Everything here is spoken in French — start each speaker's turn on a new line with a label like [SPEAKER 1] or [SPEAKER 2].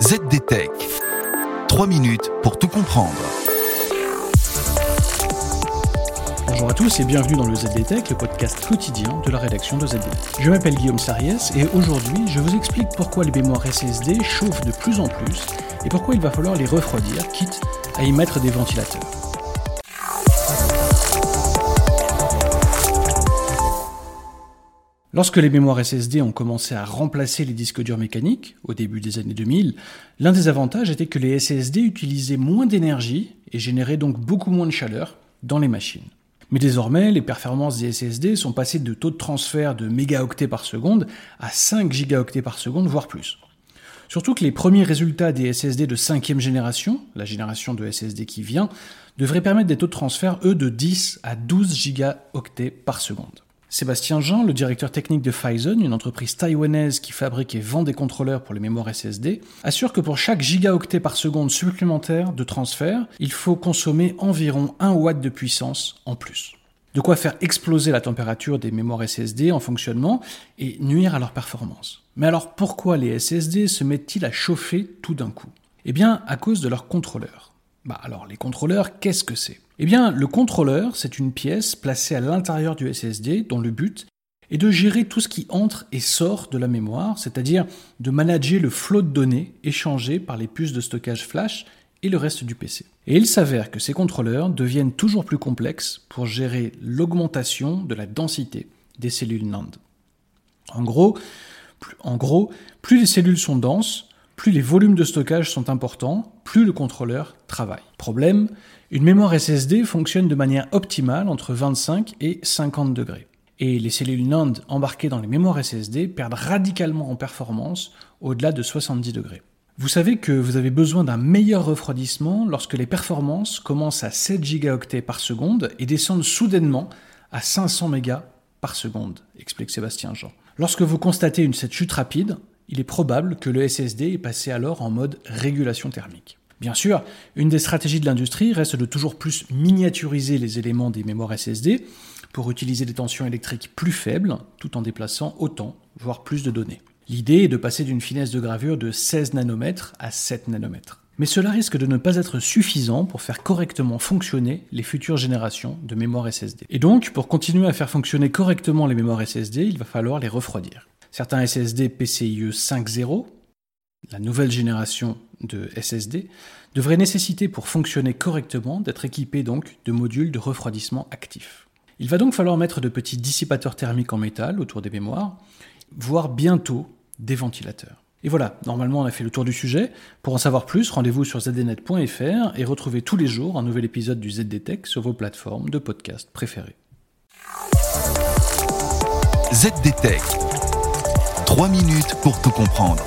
[SPEAKER 1] ZDTech. 3 minutes pour tout comprendre.
[SPEAKER 2] Bonjour à tous et bienvenue dans le ZDTech, le podcast quotidien de la rédaction de ZD. Je m'appelle Guillaume Sariès et aujourd'hui je vous explique pourquoi les mémoires SSD chauffent de plus en plus et pourquoi il va falloir les refroidir, quitte à y mettre des ventilateurs. Lorsque les mémoires SSD ont commencé à remplacer les disques durs mécaniques, au début des années 2000, l'un des avantages était que les SSD utilisaient moins d'énergie et généraient donc beaucoup moins de chaleur dans les machines. Mais désormais, les performances des SSD sont passées de taux de transfert de mégaoctets par seconde à 5 gigaoctets par seconde, voire plus. Surtout que les premiers résultats des SSD de cinquième génération, la génération de SSD qui vient, devraient permettre des taux de transfert, eux, de 10 à 12 gigaoctets par seconde. Sébastien Jean, le directeur technique de Phison, une entreprise taïwanaise qui fabrique et vend des contrôleurs pour les mémoires SSD, assure que pour chaque gigaoctet par seconde supplémentaire de transfert, il faut consommer environ 1 watt de puissance en plus. De quoi faire exploser la température des mémoires SSD en fonctionnement et nuire à leur performance. Mais alors pourquoi les SSD se mettent-ils à chauffer tout d'un coup? Eh bien à cause de leurs contrôleurs. Bah alors les contrôleurs, qu'est-ce que c'est? Eh bien le contrôleur, c'est une pièce placée à l'intérieur du SSD dont le but est de gérer tout ce qui entre et sort de la mémoire, c'est-à-dire de manager le flot de données échangées par les puces de stockage flash et le reste du PC. Et il s'avère que ces contrôleurs deviennent toujours plus complexes pour gérer l'augmentation de la densité des cellules NAND. En gros, plus les cellules sont denses, plus les volumes de stockage sont importants, plus le contrôleur travaille. Problème, une mémoire SSD fonctionne de manière optimale entre 25 et 50 degrés. Et les cellules NAND embarquées dans les mémoires SSD perdent radicalement en performance au-delà de 70 degrés. Vous savez que vous avez besoin d'un meilleur refroidissement lorsque les performances commencent à 7 gigaoctets par seconde et descendent soudainement à 500 mégas par seconde, explique Sébastien Jean. Lorsque vous constatez une cette chute rapide, il est probable que le SSD est passé alors en mode régulation thermique. Bien sûr, une des stratégies de l'industrie reste de toujours plus miniaturiser les éléments des mémoires SSD pour utiliser des tensions électriques plus faibles tout en déplaçant autant, voire plus de données. L'idée est de passer d'une finesse de gravure de 16 nanomètres à 7 nanomètres. Mais cela risque de ne pas être suffisant pour faire correctement fonctionner les futures générations de mémoire SSD. Et donc, pour continuer à faire fonctionner correctement les mémoires SSD, il va falloir les refroidir. Certains SSD PCIe 5.0, la nouvelle génération de SSD, devraient nécessiter pour fonctionner correctement d'être équipés donc de modules de refroidissement actifs. Il va donc falloir mettre de petits dissipateurs thermiques en métal autour des mémoires, voire bientôt des ventilateurs. Et voilà, normalement on a fait le tour du sujet. Pour en savoir plus, rendez-vous sur zdnet.fr et retrouvez tous les jours un nouvel épisode du ZDTech sur vos plateformes de podcast préférées.
[SPEAKER 1] ZDTech. 3 minutes pour tout comprendre.